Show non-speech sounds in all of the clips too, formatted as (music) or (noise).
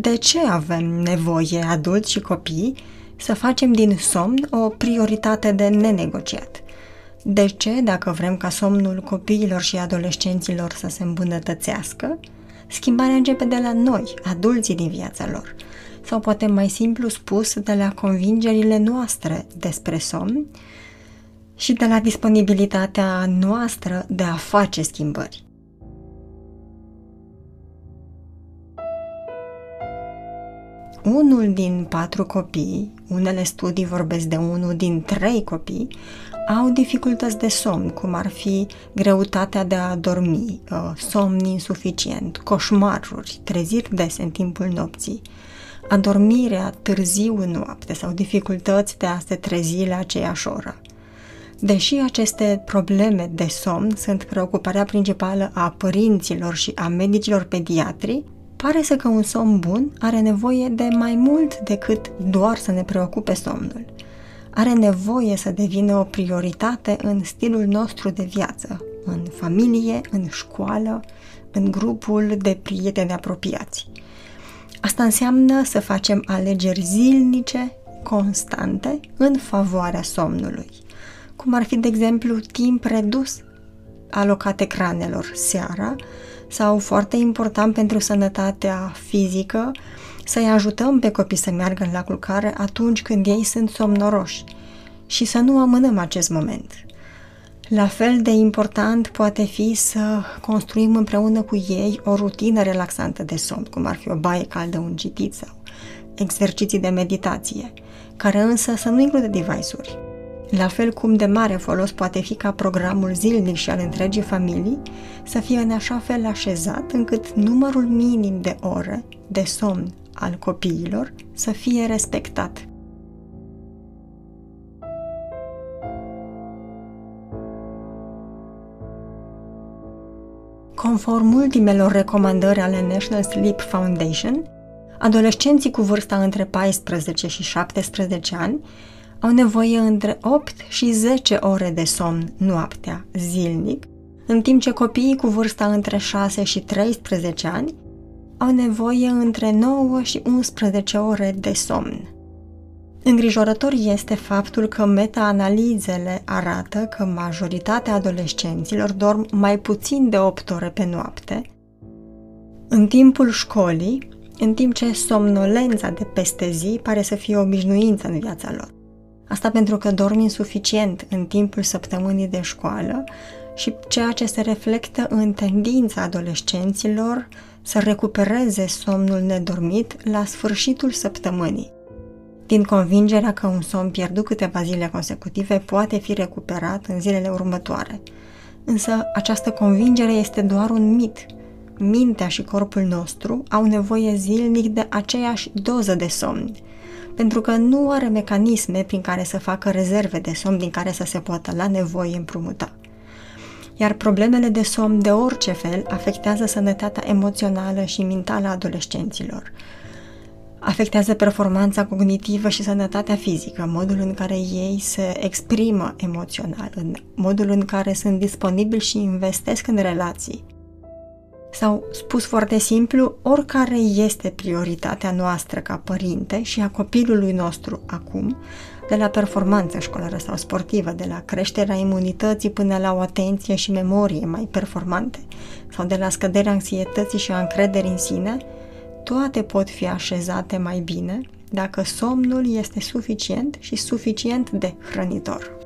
de ce avem nevoie, adulți și copii, să facem din somn o prioritate de nenegociat. De ce, dacă vrem ca somnul copiilor și adolescenților să se îmbunătățească, schimbarea începe de la noi, adulții din viața lor, sau poate mai simplu spus de la convingerile noastre despre somn și de la disponibilitatea noastră de a face schimbări. Unul din patru copii, unele studii vorbesc de unul din trei copii, au dificultăți de somn, cum ar fi greutatea de a dormi, uh, somn insuficient, coșmaruri, treziri dese în timpul nopții, adormirea târziu în noapte sau dificultăți de a se trezi la aceeași oră. Deși aceste probleme de somn sunt preocuparea principală a părinților și a medicilor pediatri, Pare să că un somn bun are nevoie de mai mult decât doar să ne preocupe somnul. Are nevoie să devină o prioritate în stilul nostru de viață, în familie, în școală, în grupul de prieteni apropiați. Asta înseamnă să facem alegeri zilnice, constante, în favoarea somnului, cum ar fi, de exemplu, timp redus alocat ecranelor seara sau foarte important pentru sănătatea fizică, să-i ajutăm pe copii să meargă la culcare atunci când ei sunt somnoroși și să nu amânăm acest moment. La fel de important poate fi să construim împreună cu ei o rutină relaxantă de somn, cum ar fi o baie caldă, un citit sau exerciții de meditație, care însă să nu includă device-uri. La fel cum de mare folos poate fi ca programul zilnic și al întregii familii să fie în așa fel așezat încât numărul minim de ore de somn al copiilor să fie respectat. Conform ultimelor recomandări ale National Sleep Foundation, adolescenții cu vârsta între 14 și 17 ani au nevoie între 8 și 10 ore de somn noaptea, zilnic, în timp ce copiii cu vârsta între 6 și 13 ani au nevoie între 9 și 11 ore de somn. Îngrijorător este faptul că meta-analizele arată că majoritatea adolescenților dorm mai puțin de 8 ore pe noapte, în timpul școlii, în timp ce somnolența de peste zi pare să fie o obișnuință în viața lor. Asta pentru că dormi insuficient în timpul săptămânii de școală și ceea ce se reflectă în tendința adolescenților să recupereze somnul nedormit la sfârșitul săptămânii, din convingerea că un somn pierdut câteva zile consecutive poate fi recuperat în zilele următoare. Însă această convingere este doar un mit. Mintea și corpul nostru au nevoie zilnic de aceeași doză de somn, pentru că nu are mecanisme prin care să facă rezerve de somn din care să se poată la nevoie împrumuta. Iar problemele de somn de orice fel afectează sănătatea emoțională și mentală a adolescenților. Afectează performanța cognitivă și sănătatea fizică, modul în care ei se exprimă emoțional, în modul în care sunt disponibili și investesc în relații, sau, spus foarte simplu, oricare este prioritatea noastră ca părinte și a copilului nostru acum, de la performanță școlară sau sportivă, de la creșterea imunității până la o atenție și memorie mai performante, sau de la scăderea anxietății și a încrederii în sine, toate pot fi așezate mai bine dacă somnul este suficient și suficient de hrănitor.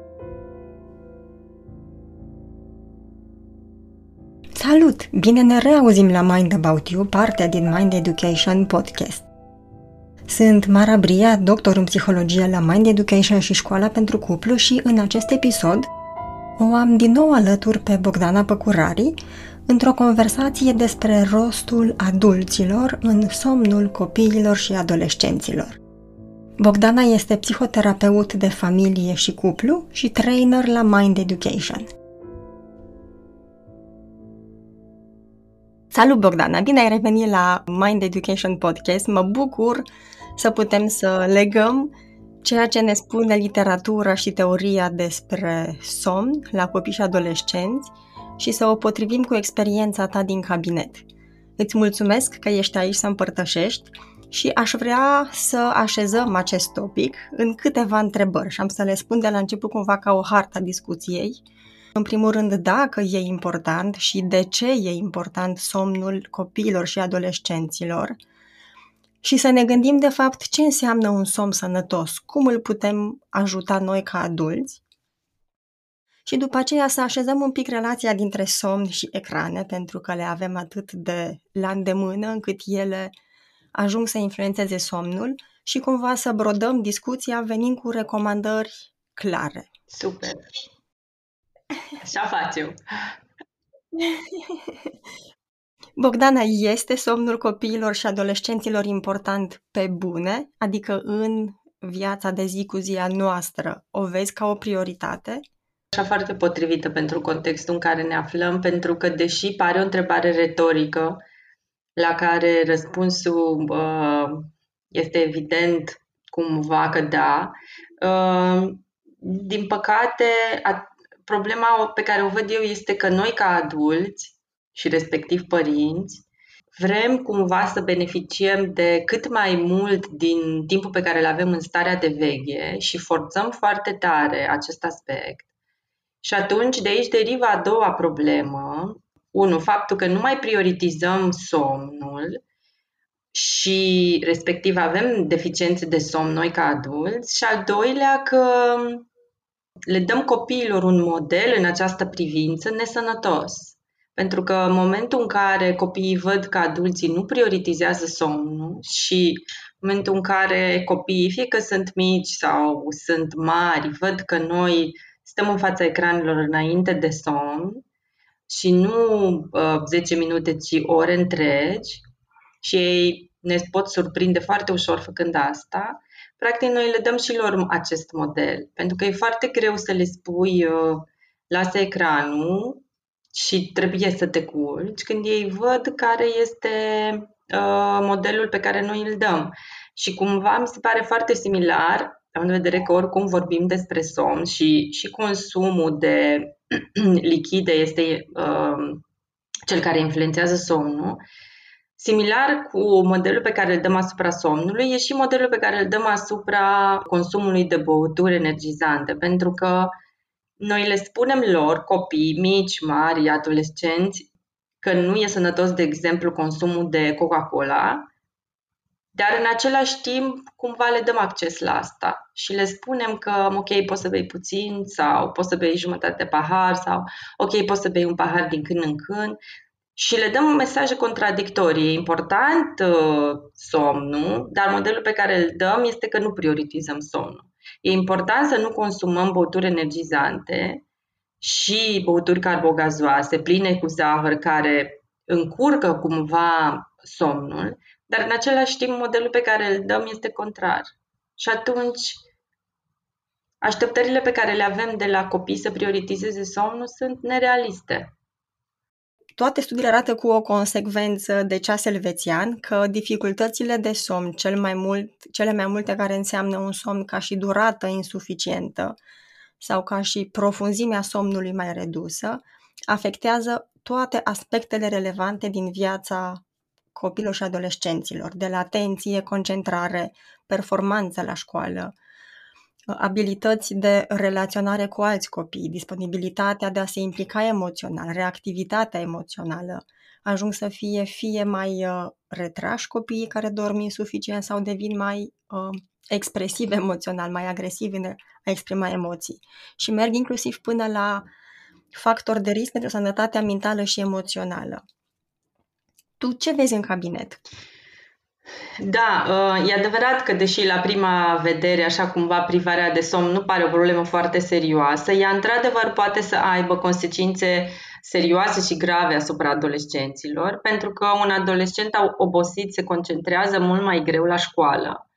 Salut! Bine ne reauzim la Mind About You, partea din Mind Education Podcast. Sunt Mara Bria, doctor în psihologie la Mind Education și Școala pentru Cuplu și în acest episod o am din nou alături pe Bogdana Păcurari într-o conversație despre rostul adulților în somnul copiilor și adolescenților. Bogdana este psihoterapeut de familie și cuplu și trainer la Mind Education – Salut, Bogdana! Bine ai revenit la Mind Education Podcast. Mă bucur să putem să legăm ceea ce ne spune literatura și teoria despre somn la copii și adolescenți și să o potrivim cu experiența ta din cabinet. Îți mulțumesc că ești aici să împărtășești și aș vrea să așezăm acest topic în câteva întrebări și am să le spun de la început cumva ca o harta discuției. În primul rând, dacă e important și de ce e important somnul copiilor și adolescenților și să ne gândim de fapt ce înseamnă un somn sănătos, cum îl putem ajuta noi ca adulți și după aceea să așezăm un pic relația dintre somn și ecrane, pentru că le avem atât de la îndemână încât ele ajung să influențeze somnul și cumva să brodăm discuția venind cu recomandări clare. Super! Așa facem! (laughs) Bogdana, este somnul copiilor și adolescenților important pe bune, adică în viața de zi cu zi a noastră, o vezi ca o prioritate? Așa foarte potrivită pentru contextul în care ne aflăm, pentru că deși pare o întrebare retorică, la care răspunsul uh, este evident cumva că da, uh, din păcate, a, problema pe care o văd eu este că noi ca adulți și respectiv părinți vrem cumva să beneficiem de cât mai mult din timpul pe care îl avem în starea de veche și forțăm foarte tare acest aspect. Și atunci de aici derivă a doua problemă, unu, faptul că nu mai prioritizăm somnul și respectiv avem deficiențe de somn noi ca adulți și al doilea că le dăm copiilor un model în această privință nesănătos. Pentru că în momentul în care copiii văd că adulții nu prioritizează somnul și în momentul în care copiii, fie că sunt mici sau sunt mari, văd că noi stăm în fața ecranelor înainte de somn și nu uh, 10 minute, ci ore întregi și ei ne pot surprinde foarte ușor făcând asta, practic noi le dăm și lor acest model. Pentru că e foarte greu să le spui uh, lasă ecranul și trebuie să te culci când ei văd care este uh, modelul pe care noi îl dăm. Și cumva mi se pare foarte similar având în vedere că oricum vorbim despre somn și, și consumul de (clears throat) lichide este uh, cel care influențează somnul, similar cu modelul pe care îl dăm asupra somnului, e și modelul pe care îl dăm asupra consumului de băuturi energizante, pentru că noi le spunem lor, copii mici, mari, adolescenți, că nu e sănătos, de exemplu, consumul de Coca-Cola, dar în același timp, cumva le dăm acces la asta și le spunem că, ok, poți să bei puțin sau poți să bei jumătate de pahar sau, ok, poți să bei un pahar din când în când și le dăm mesaje contradictorii. E important uh, somnul, dar modelul pe care îl dăm este că nu prioritizăm somnul. E important să nu consumăm băuturi energizante și băuturi carbogazoase, pline cu zahăr, care încurcă cumva somnul, dar în același timp modelul pe care îl dăm este contrar. Și atunci așteptările pe care le avem de la copii să prioritizeze somnul sunt nerealiste. Toate studiile arată cu o consecvență de ceas elvețian că dificultățile de somn, cel mai mult, cele mai multe care înseamnă un somn ca și durată insuficientă sau ca și profunzimea somnului mai redusă, afectează toate aspectele relevante din viața copilor și adolescenților, de la atenție, concentrare, performanță la școală, abilități de relaționare cu alți copii, disponibilitatea de a se implica emoțional, reactivitatea emoțională, ajung să fie fie mai uh, retrași copiii care dorm insuficient sau devin mai uh, expresiv (laughs) emoțional, mai agresiv în a exprima emoții. Și merg inclusiv până la factori de risc pentru sănătatea mentală și emoțională. Tu ce vezi în cabinet? Da, uh, e adevărat că deși la prima vedere, așa cumva, privarea de somn nu pare o problemă foarte serioasă, ea într-adevăr poate să aibă consecințe serioase și grave asupra adolescenților, pentru că un adolescent obosit se concentrează mult mai greu la școală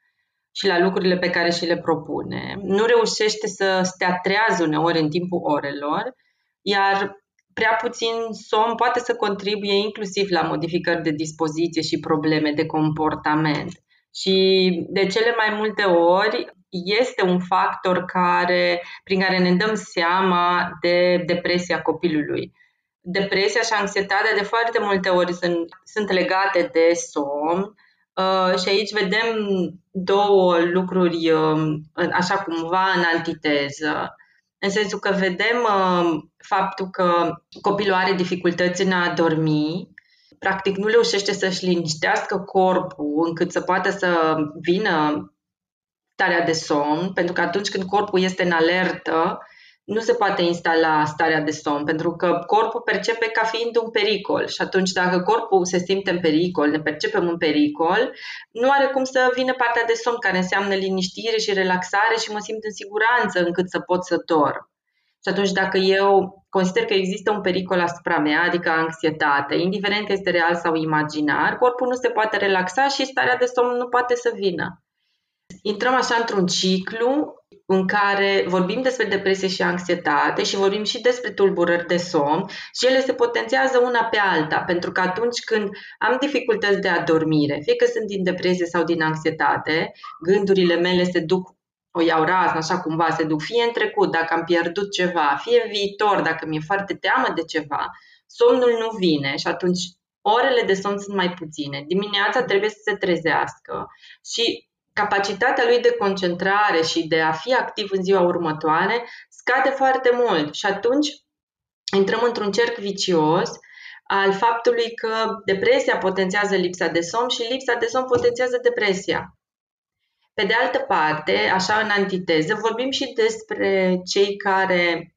și la lucrurile pe care și le propune. Nu reușește să stea treaz uneori în timpul orelor, iar prea puțin somn poate să contribuie inclusiv la modificări de dispoziție și probleme de comportament. Și de cele mai multe ori este un factor care, prin care ne dăm seama de depresia copilului. Depresia și anxietatea de foarte multe ori sunt, sunt legate de somn, Uh, și aici vedem două lucruri uh, așa cumva în antiteză. În sensul că vedem uh, faptul că copilul are dificultăți în a dormi, practic nu reușește să-și liniștească corpul încât să poată să vină starea de somn, pentru că atunci când corpul este în alertă, nu se poate instala starea de somn, pentru că corpul percepe ca fiind un pericol și atunci dacă corpul se simte în pericol, ne percepem în pericol, nu are cum să vină partea de somn care înseamnă liniștire și relaxare și mă simt în siguranță încât să pot să dorm. Și atunci dacă eu consider că există un pericol asupra mea, adică anxietate, indiferent că este real sau imaginar, corpul nu se poate relaxa și starea de somn nu poate să vină. Intrăm așa într-un ciclu în care vorbim despre depresie și anxietate și vorbim și despre tulburări de somn și ele se potențează una pe alta, pentru că atunci când am dificultăți de adormire, fie că sunt din depresie sau din anxietate, gândurile mele se duc o iau razna, așa cumva, se duc fie în trecut, dacă am pierdut ceva, fie în viitor, dacă mi-e foarte teamă de ceva, somnul nu vine și atunci orele de somn sunt mai puține. Dimineața trebuie să se trezească și capacitatea lui de concentrare și de a fi activ în ziua următoare scade foarte mult și atunci intrăm într-un cerc vicios al faptului că depresia potențează lipsa de somn și lipsa de somn potențează depresia. Pe de altă parte, așa în antiteză, vorbim și despre cei care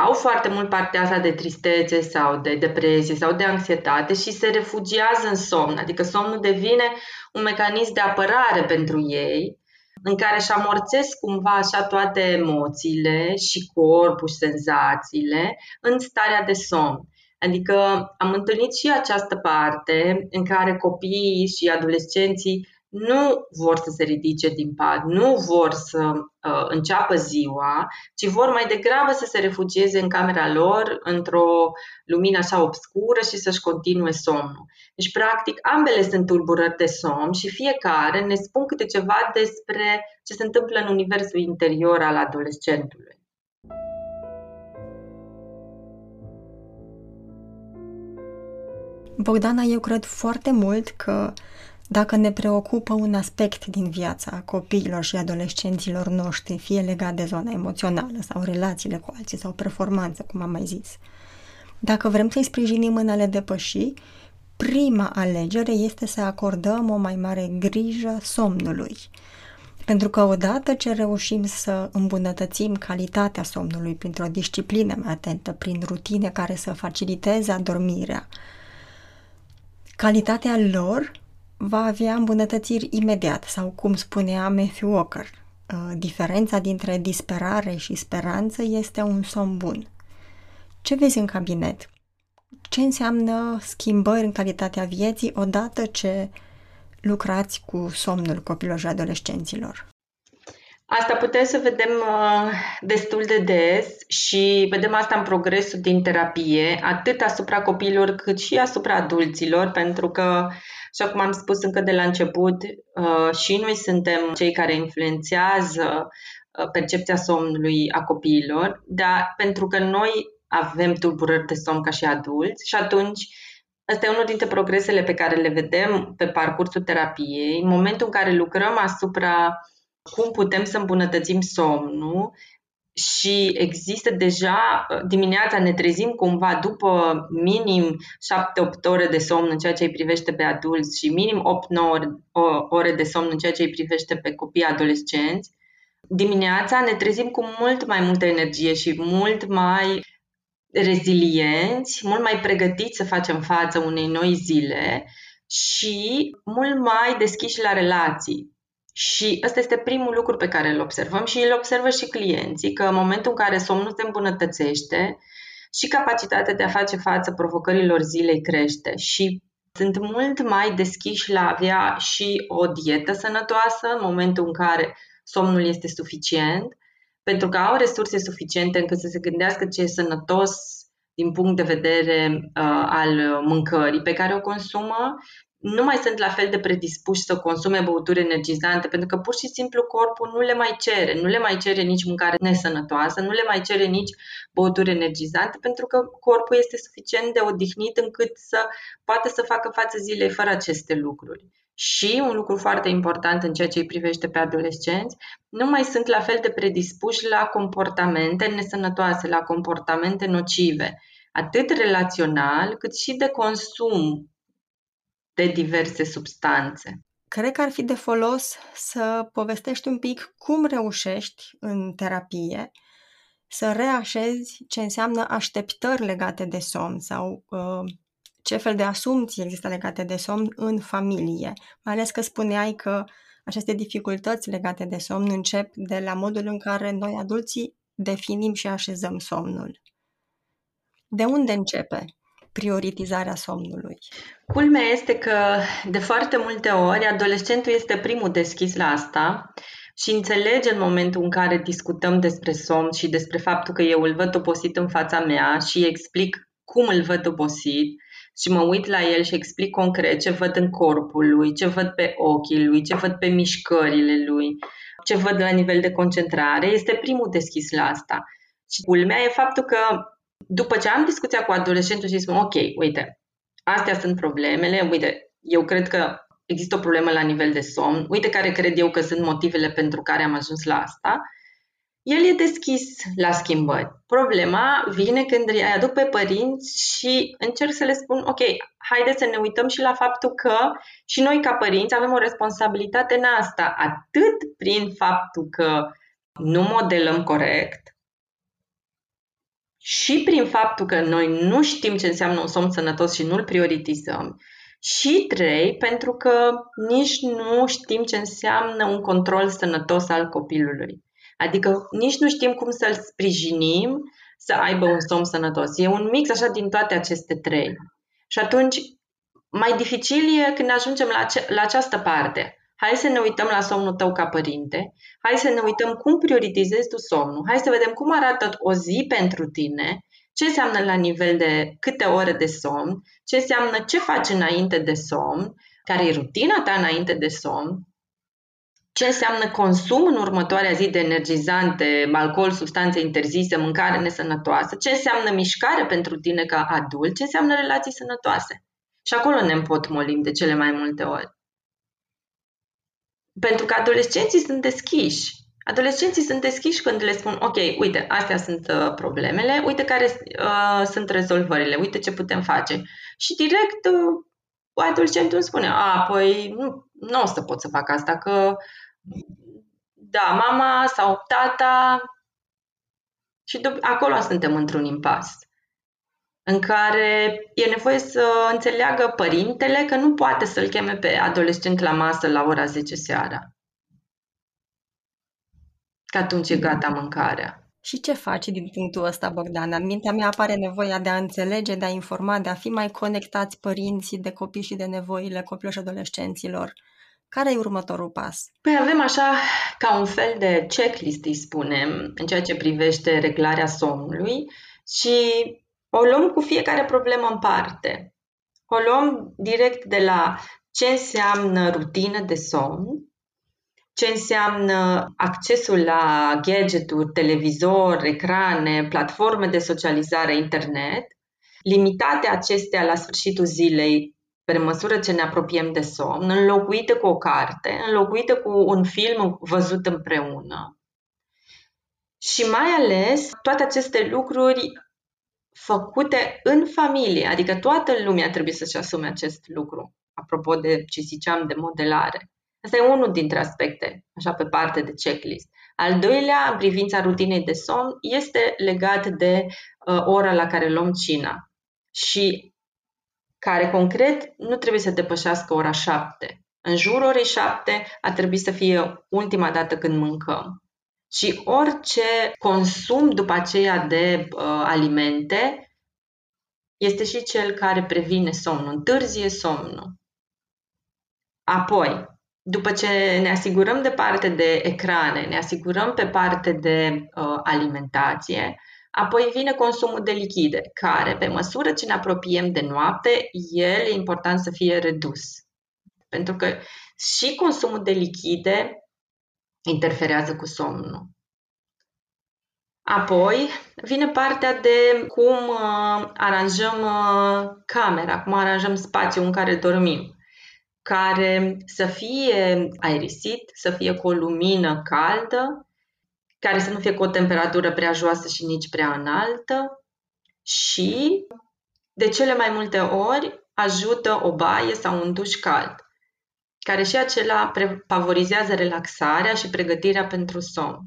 au foarte mult partea asta de tristețe sau de depresie sau de anxietate și se refugiază în somn, adică somnul devine un mecanism de apărare pentru ei, în care își amorțesc cumva așa toate emoțiile și corpul și senzațiile în starea de somn. Adică am întâlnit și această parte în care copiii și adolescenții nu vor să se ridice din pat, nu vor să uh, înceapă ziua, ci vor mai degrabă să se refugieze în camera lor într-o lumină așa obscură și să-și continue somnul. Deci, practic, ambele sunt tulburări de somn și fiecare ne spun câte ceva despre ce se întâmplă în universul interior al adolescentului. Bogdana, eu cred foarte mult că dacă ne preocupă un aspect din viața copiilor și adolescenților noștri, fie legat de zona emoțională sau relațiile cu alții sau performanță, cum am mai zis, dacă vrem să-i sprijinim în a le depăși, prima alegere este să acordăm o mai mare grijă somnului. Pentru că odată ce reușim să îmbunătățim calitatea somnului printr-o disciplină mai atentă, prin rutine care să faciliteze adormirea, calitatea lor va avea îmbunătățiri imediat sau, cum spunea Matthew Walker, uh, diferența dintre disperare și speranță este un somn bun. Ce vezi în cabinet? Ce înseamnă schimbări în calitatea vieții odată ce lucrați cu somnul copilor și adolescenților? Asta putem să vedem uh, destul de des și vedem asta în progresul din terapie, atât asupra copiilor cât și asupra adulților, pentru că, așa cum am spus încă de la început, uh, și noi suntem cei care influențează uh, percepția somnului a copiilor, dar pentru că noi avem tulburări de somn ca și adulți și atunci Asta e unul dintre progresele pe care le vedem pe parcursul terapiei, în momentul în care lucrăm asupra cum putem să îmbunătățim somnul și există deja, dimineața ne trezim cumva după minim 7-8 ore de somn în ceea ce îi privește pe adulți și minim 8-9 ore de somn în ceea ce îi privește pe copii adolescenți. Dimineața ne trezim cu mult mai multă energie și mult mai rezilienți, mult mai pregătiți să facem față unei noi zile și mult mai deschiși la relații. Și ăsta este primul lucru pe care îl observăm și îl observă și clienții, că în momentul în care somnul se îmbunătățește și capacitatea de a face față provocărilor zilei crește și sunt mult mai deschiși la a avea și o dietă sănătoasă în momentul în care somnul este suficient, pentru că au resurse suficiente încât să se gândească ce e sănătos din punct de vedere uh, al mâncării pe care o consumă nu mai sunt la fel de predispuși să consume băuturi energizante, pentru că pur și simplu corpul nu le mai cere, nu le mai cere nici mâncare nesănătoasă, nu le mai cere nici băuturi energizante, pentru că corpul este suficient de odihnit încât să poată să facă față zilei fără aceste lucruri. și un lucru foarte important în ceea ce îi privește pe adolescenți, nu mai sunt la fel de predispuși la comportamente nesănătoase, la comportamente nocive, atât relațional cât și de consum de diverse substanțe. Cred că ar fi de folos să povestești un pic cum reușești în terapie să reașezi ce înseamnă așteptări legate de somn sau uh, ce fel de asumții există legate de somn în familie. Mai ales că spuneai că aceste dificultăți legate de somn încep de la modul în care noi adulții definim și așezăm somnul. De unde începe prioritizarea somnului? Culmea este că de foarte multe ori adolescentul este primul deschis la asta și înțelege în momentul în care discutăm despre somn și despre faptul că eu îl văd obosit în fața mea și explic cum îl văd obosit și mă uit la el și explic concret ce văd în corpul lui, ce văd pe ochii lui, ce văd pe mișcările lui, ce văd la nivel de concentrare, este primul deschis la asta. Și culmea e faptul că după ce am discuția cu adolescentul și spun, ok, uite, astea sunt problemele, uite, eu cred că există o problemă la nivel de somn, uite care cred eu că sunt motivele pentru care am ajuns la asta, el e deschis la schimbări. Problema vine când îi aduc pe părinți și încerc să le spun, ok, haideți să ne uităm și la faptul că și noi ca părinți avem o responsabilitate în asta, atât prin faptul că nu modelăm corect, și prin faptul că noi nu știm ce înseamnă un somn sănătos și nu-l prioritizăm, și trei, pentru că nici nu știm ce înseamnă un control sănătos al copilului. Adică nici nu știm cum să-l sprijinim să aibă un somn sănătos. E un mix așa din toate aceste trei. Și atunci, mai dificil e când ajungem la, ce, la această parte. Hai să ne uităm la somnul tău ca părinte, hai să ne uităm cum prioritizezi tu somnul, hai să vedem cum arată o zi pentru tine, ce înseamnă la nivel de câte ore de somn, ce înseamnă ce faci înainte de somn, care e rutina ta înainte de somn, ce înseamnă consum în următoarea zi de energizante, alcool, substanțe interzise, mâncare nesănătoasă, ce înseamnă mișcare pentru tine ca adult, ce înseamnă relații sănătoase. Și acolo ne împotmolim de cele mai multe ori. Pentru că adolescenții sunt deschiși. Adolescenții sunt deschiși când le spun, ok, uite, astea sunt uh, problemele, uite care uh, sunt rezolvările, uite ce putem face. Și direct uh, adolescentul îmi spune, a, păi nu, nu o să pot să fac asta, că da, mama sau tata și acolo suntem într-un impas în care e nevoie să înțeleagă părintele că nu poate să-l cheme pe adolescent la masă la ora 10 seara. Că atunci e gata mâncarea. Și ce faci din punctul ăsta, Bogdan? În mintea mea apare nevoia de a înțelege, de a informa, de a fi mai conectați părinții de copii și de nevoile copilor și adolescenților. Care e următorul pas? Păi avem așa ca un fel de checklist, îi spunem, în ceea ce privește reglarea somnului și o luăm cu fiecare problemă în parte. O luăm direct de la ce înseamnă rutină de somn, ce înseamnă accesul la gadgeturi, televizor, ecrane, platforme de socializare, internet, limitate acestea la sfârșitul zilei pe măsură ce ne apropiem de somn, înlocuite cu o carte, înlocuite cu un film văzut împreună. Și mai ales toate aceste lucruri făcute în familie, adică toată lumea trebuie să-și asume acest lucru, apropo de ce ziceam de modelare. Asta e unul dintre aspecte, așa pe parte de checklist. Al doilea, în privința rutinei de somn, este legat de uh, ora la care luăm cina și care concret nu trebuie să depășească ora 7. În jurul orei 7 ar trebui să fie ultima dată când mâncăm. Și orice consum după aceea de uh, alimente este și cel care previne somnul, întârzie somnul. Apoi, după ce ne asigurăm de parte de ecrane, ne asigurăm pe parte de uh, alimentație, apoi vine consumul de lichide, care, pe măsură ce ne apropiem de noapte, el e important să fie redus. Pentru că și consumul de lichide interferează cu somnul. Apoi vine partea de cum uh, aranjăm uh, camera, cum aranjăm spațiul în care dormim. care să fie aerisit, să fie cu o lumină caldă, care să nu fie cu o temperatură prea joasă și nici prea înaltă și, de cele mai multe ori, ajută o baie sau un duș cald, care și acela favorizează relaxarea și pregătirea pentru somn.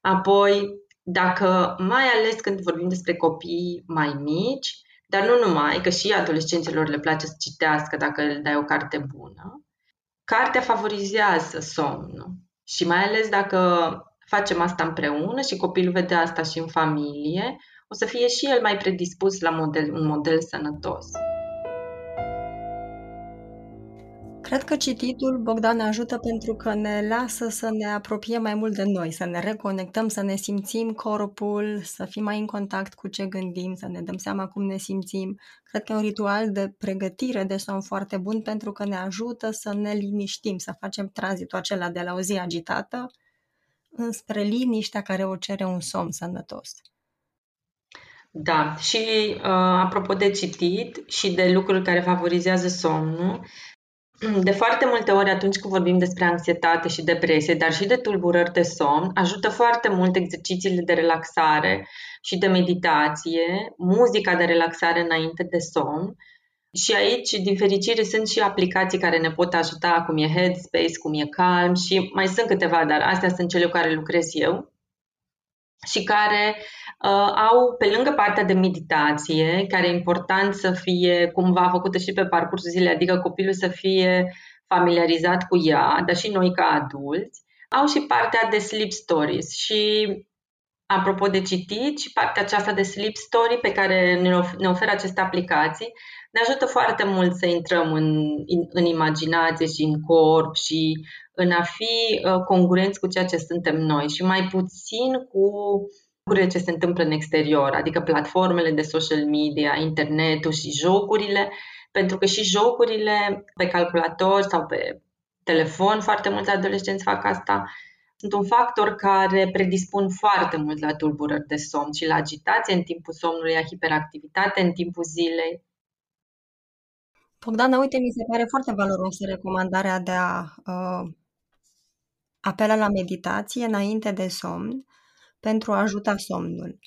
Apoi, dacă mai ales când vorbim despre copii mai mici, dar nu numai, că și adolescenților le place să citească dacă le dai o carte bună, cartea favorizează somnul. Și mai ales dacă facem asta împreună și copilul vede asta și în familie, o să fie și el mai predispus la model, un model sănătos. Cred că cititul, Bogdan, ne ajută pentru că ne lasă să ne apropiem mai mult de noi, să ne reconectăm, să ne simțim corpul, să fim mai în contact cu ce gândim, să ne dăm seama cum ne simțim. Cred că e un ritual de pregătire de somn foarte bun pentru că ne ajută să ne liniștim, să facem tranzitul acela de la o zi agitată înspre liniștea care o cere un somn sănătos. Da, și uh, apropo de citit și de lucruri care favorizează somnul, de foarte multe ori atunci când vorbim despre anxietate și depresie, dar și de tulburări de somn, ajută foarte mult exercițiile de relaxare și de meditație, muzica de relaxare înainte de somn. Și aici, din fericire, sunt și aplicații care ne pot ajuta, cum e Headspace, cum e Calm și mai sunt câteva, dar astea sunt cele cu care lucrez eu și care uh, au, pe lângă partea de meditație, care e important să fie cumva făcută și pe parcursul zilei, adică copilul să fie familiarizat cu ea, dar și noi ca adulți, au și partea de sleep stories. Și apropo de citit și partea aceasta de sleep story pe care ne oferă aceste aplicații ne ajută foarte mult să intrăm în, în, în imaginație și în corp și în a fi uh, congruenți cu ceea ce suntem noi și mai puțin cu lucrurile ce se întâmplă în exterior, adică platformele de social media, internetul și jocurile, pentru că și jocurile pe calculator sau pe telefon, foarte mulți adolescenți fac asta, sunt un factor care predispun foarte mult la tulburări de somn și la agitație în timpul somnului, la hiperactivitate în timpul zilei. Bogdana, uite, mi se pare foarte valorosă recomandarea de a uh, apela la meditație înainte de somn pentru a ajuta somnul.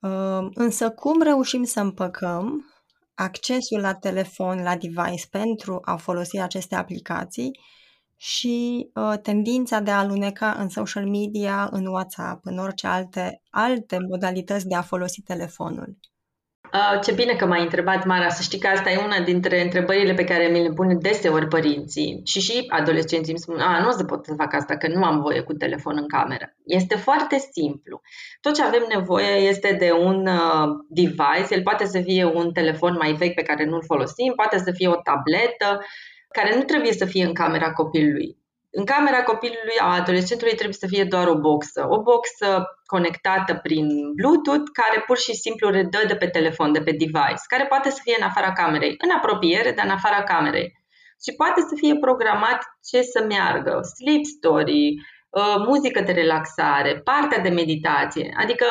Uh, însă cum reușim să împăcăm accesul la telefon, la device pentru a folosi aceste aplicații și uh, tendința de a aluneca în social media, în WhatsApp, în orice alte, alte modalități de a folosi telefonul? Uh, ce bine că m-ai întrebat, Mara. Să știi că asta e una dintre întrebările pe care mi le pun deseori părinții și și adolescenții îmi spun, a, nu o să pot să fac asta, că nu am voie cu telefon în cameră. Este foarte simplu. Tot ce avem nevoie este de un uh, device, el poate să fie un telefon mai vechi pe care nu-l folosim, poate să fie o tabletă, care nu trebuie să fie în camera copilului. În camera copilului, a adolescentului, trebuie să fie doar o boxă. O boxă conectată prin Bluetooth, care pur și simplu redă de pe telefon, de pe device, care poate să fie în afara camerei, în apropiere, dar în afara camerei. Și poate să fie programat ce să meargă, sleep story, uh, muzică de relaxare, partea de meditație. Adică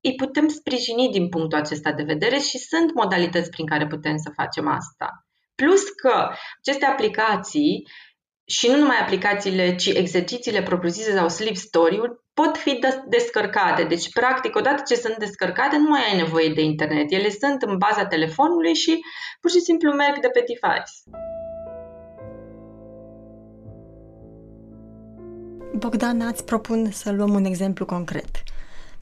îi putem sprijini din punctul acesta de vedere și sunt modalități prin care putem să facem asta. Plus că aceste aplicații și nu numai aplicațiile, ci exercițiile propriu-zise sau sleep story-ul pot fi descărcate. Deci, practic, odată ce sunt descărcate, nu mai ai nevoie de internet. Ele sunt în baza telefonului și pur și simplu merg de pe device. Bogdan, ați propun să luăm un exemplu concret.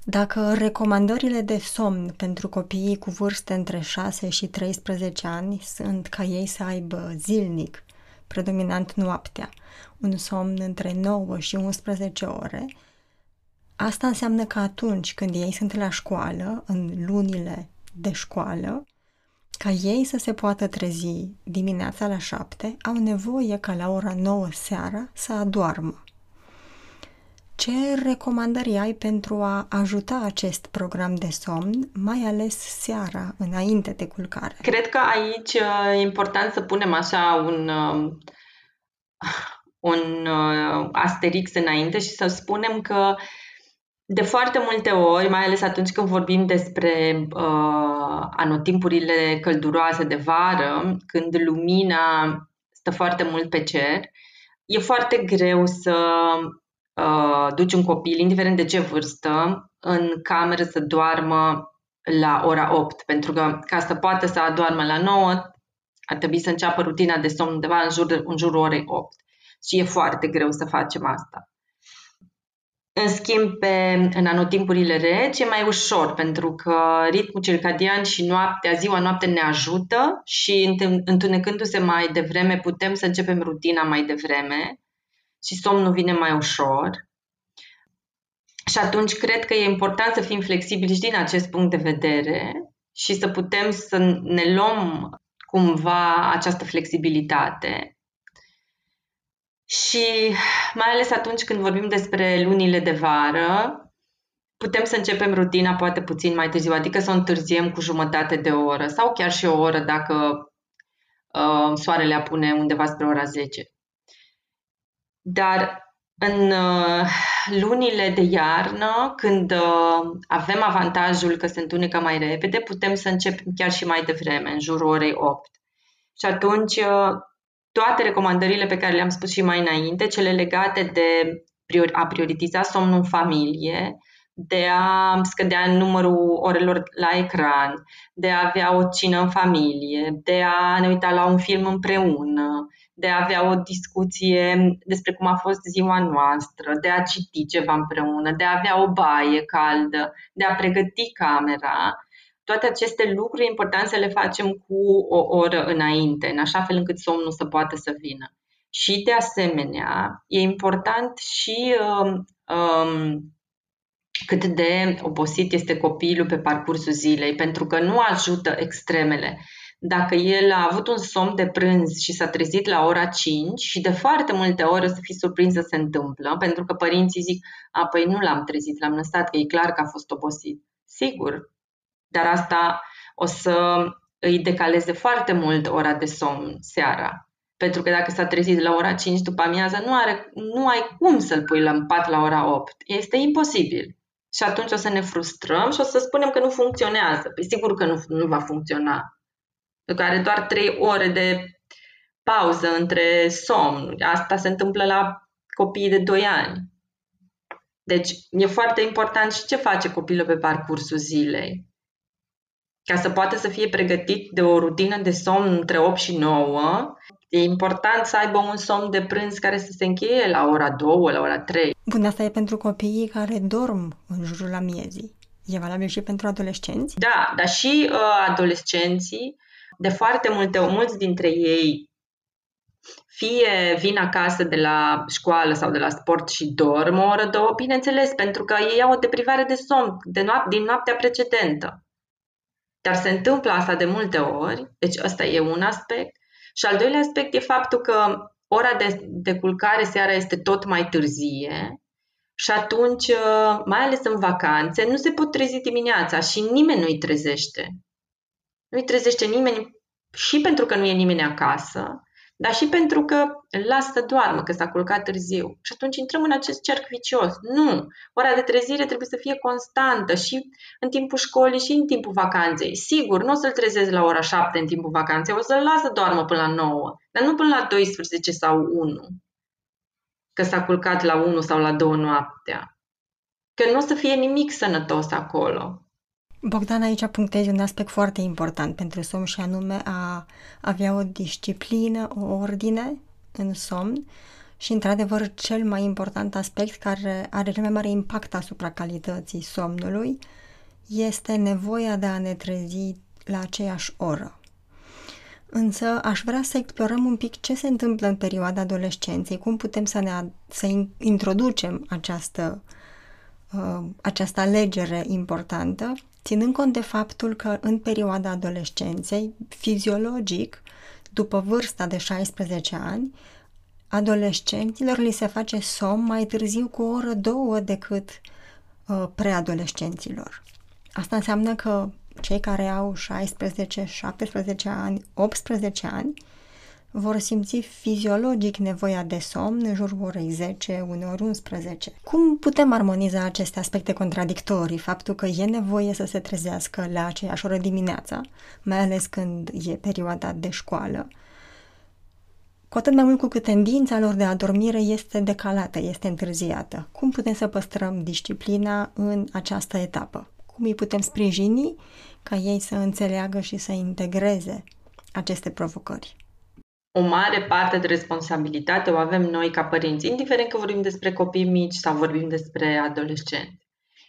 Dacă recomandările de somn pentru copiii cu vârste între 6 și 13 ani sunt ca ei să aibă zilnic predominant noaptea, un somn între 9 și 11 ore, asta înseamnă că atunci când ei sunt la școală, în lunile de școală, ca ei să se poată trezi dimineața la 7, au nevoie ca la ora 9 seara să adoarmă. Ce recomandări ai pentru a ajuta acest program de somn, mai ales seara, înainte de culcare? Cred că aici uh, e important să punem așa un, um, un uh, asterix înainte și să spunem că de foarte multe ori, mai ales atunci când vorbim despre uh, anotimpurile călduroase de vară, când lumina stă foarte mult pe cer. E foarte greu să uh, duci un copil, indiferent de ce vârstă, în cameră să doarmă la ora 8, pentru că ca să poată să adormă la 9, ar trebui să înceapă rutina de somn undeva în, jur, în jurul orei 8. Și e foarte greu să facem asta. În schimb, pe, în anotimpurile reci e mai ușor, pentru că ritmul circadian și noaptea, ziua, noapte ne ajută și întunecându-se mai devreme putem să începem rutina mai devreme și somnul vine mai ușor. Și atunci cred că e important să fim flexibili și din acest punct de vedere și să putem să ne luăm cumva această flexibilitate. Și mai ales atunci când vorbim despre lunile de vară, putem să începem rutina poate puțin mai târziu, adică să o întârziem cu jumătate de oră sau chiar și o oră dacă uh, soarele apune undeva spre ora 10. Dar în uh, lunile de iarnă, când uh, avem avantajul că se întunecă mai repede, putem să începem chiar și mai devreme, în jurul orei 8. Și atunci uh, toate recomandările pe care le-am spus și mai înainte, cele legate de a prioritiza somnul în familie, de a scădea numărul orelor la ecran, de a avea o cină în familie, de a ne uita la un film împreună, de a avea o discuție despre cum a fost ziua noastră, de a citi ceva împreună, de a avea o baie caldă, de a pregăti camera, toate aceste lucruri e important să le facem cu o oră înainte, în așa fel încât somnul să poată să vină. Și de asemenea, e important și um, um, cât de obosit este copilul pe parcursul zilei, pentru că nu ajută extremele. Dacă el a avut un somn de prânz și s-a trezit la ora 5 și de foarte multe ori o să fii surprins să se întâmplă, pentru că părinții zic, a, păi nu l-am trezit, l-am lăsat, că e clar că a fost obosit. Sigur, dar asta o să îi decaleze foarte mult ora de somn seara. Pentru că dacă s-a trezit la ora 5 după amiază, nu, are, nu ai cum să-l pui la pat la ora 8. Este imposibil. Și atunci o să ne frustrăm și o să spunem că nu funcționează. Păi sigur că nu, nu va funcționa. Pentru că are doar 3 ore de pauză între somn. Asta se întâmplă la copiii de 2 ani. Deci e foarte important și ce face copilul pe parcursul zilei ca să poată să fie pregătit de o rutină de somn între 8 și 9, e important să aibă un somn de prânz care să se încheie la ora 2, la ora 3. Bun, asta e pentru copiii care dorm în jurul la miezii. E valabil și pentru adolescenți? Da, dar și uh, adolescenții, de foarte multe, mulți dintre ei fie vin acasă de la școală sau de la sport și dorm o oră, două, bineînțeles, pentru că ei au o deprivare de somn de noap- din noaptea precedentă. Dar se întâmplă asta de multe ori, deci ăsta e un aspect. Și al doilea aspect e faptul că ora de, de culcare seara este tot mai târzie și atunci, uh, mai ales în vacanțe, nu se pot trezi dimineața și nimeni nu-i trezește. Nu-i trezește nimeni și pentru că nu e nimeni acasă, dar și pentru că îl las să doarmă, că s-a culcat târziu. Și atunci intrăm în acest cerc vicios. Nu! Ora de trezire trebuie să fie constantă și în timpul școlii și în timpul vacanței. Sigur, nu o să-l trezezi la ora 7 în timpul vacanței, o să-l las să doarmă până la 9, dar nu până la 12 sau 1, că s-a culcat la 1 sau la 2 noaptea. Că nu o să fie nimic sănătos acolo. Bogdan, aici punctezi un aspect foarte important pentru somn și anume a avea o disciplină, o ordine în somn și, într-adevăr, cel mai important aspect care are cel mai mare impact asupra calității somnului este nevoia de a ne trezi la aceeași oră. Însă aș vrea să explorăm un pic ce se întâmplă în perioada adolescenței, cum putem să, ne, să introducem această, uh, această alegere importantă ținând cont de faptul că în perioada adolescenței, fiziologic, după vârsta de 16 ani, adolescenților li se face somn mai târziu cu o oră, două decât uh, preadolescenților. Asta înseamnă că cei care au 16, 17 ani, 18 ani vor simți fiziologic nevoia de somn în jurul orei 10, uneori 11. Cum putem armoniza aceste aspecte contradictorii? Faptul că e nevoie să se trezească la aceeași oră dimineața, mai ales când e perioada de școală, Cu atât mai mult cu cât tendința lor de adormire este decalată, este întârziată. Cum putem să păstrăm disciplina în această etapă? Cum îi putem sprijini ca ei să înțeleagă și să integreze aceste provocări? O mare parte de responsabilitate o avem noi ca părinți, indiferent că vorbim despre copii mici sau vorbim despre adolescenți.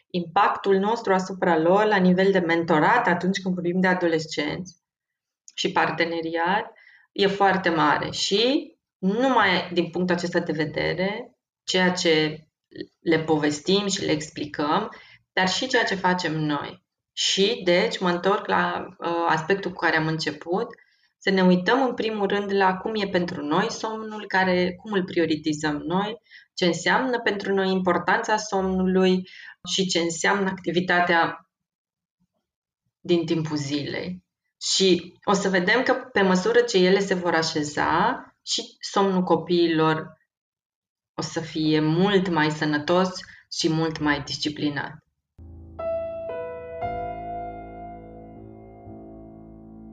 Impactul nostru asupra lor la nivel de mentorat atunci când vorbim de adolescenți și parteneriat e foarte mare și nu numai din punctul acesta de vedere, ceea ce le povestim și le explicăm, dar și ceea ce facem noi. Și, deci, mă întorc la uh, aspectul cu care am început, să ne uităm în primul rând la cum e pentru noi somnul, care, cum îl prioritizăm noi, ce înseamnă pentru noi importanța somnului și ce înseamnă activitatea din timpul zilei. Și o să vedem că pe măsură ce ele se vor așeza și somnul copiilor o să fie mult mai sănătos și mult mai disciplinat.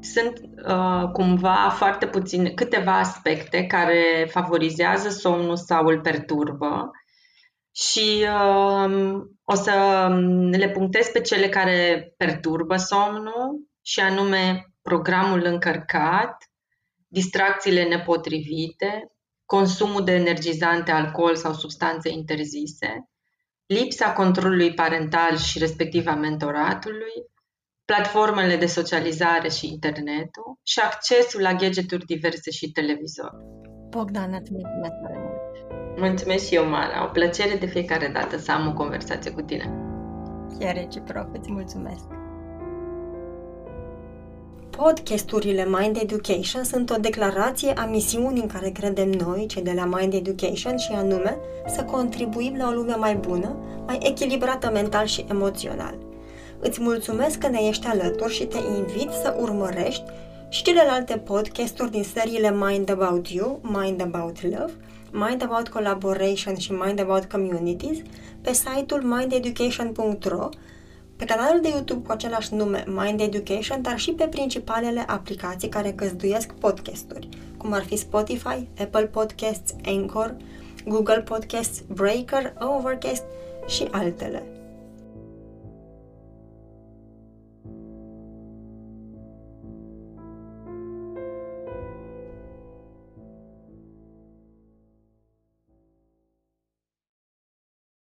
Sunt uh, cumva foarte puține, câteva aspecte care favorizează somnul sau îl perturbă și uh, o să le punctez pe cele care perturbă somnul și anume programul încărcat, distracțiile nepotrivite, consumul de energizante, alcool sau substanțe interzise, lipsa controlului parental și respectiv a mentoratului, platformele de socializare și internetul și accesul la gadgeturi diverse și televizor. Bogdan, îți mulțumesc tare mult! Mulțumesc și eu, Mara. O plăcere de fiecare dată să am o conversație cu tine. Chiar reciproc, îți mulțumesc! Podcasturile Mind Education sunt o declarație a misiunii în care credem noi, cei de la Mind Education, și anume să contribuim la o lume mai bună, mai echilibrată mental și emoțional. Îți mulțumesc că ne ești alături și te invit să urmărești și celelalte podcasturi din seriile Mind About You, Mind About Love, Mind About Collaboration și Mind About Communities pe site-ul mindeducation.ro pe canalul de YouTube cu același nume Mind Education, dar și pe principalele aplicații care găzduiesc podcasturi, cum ar fi Spotify, Apple Podcasts, Anchor, Google Podcasts, Breaker, Overcast și altele.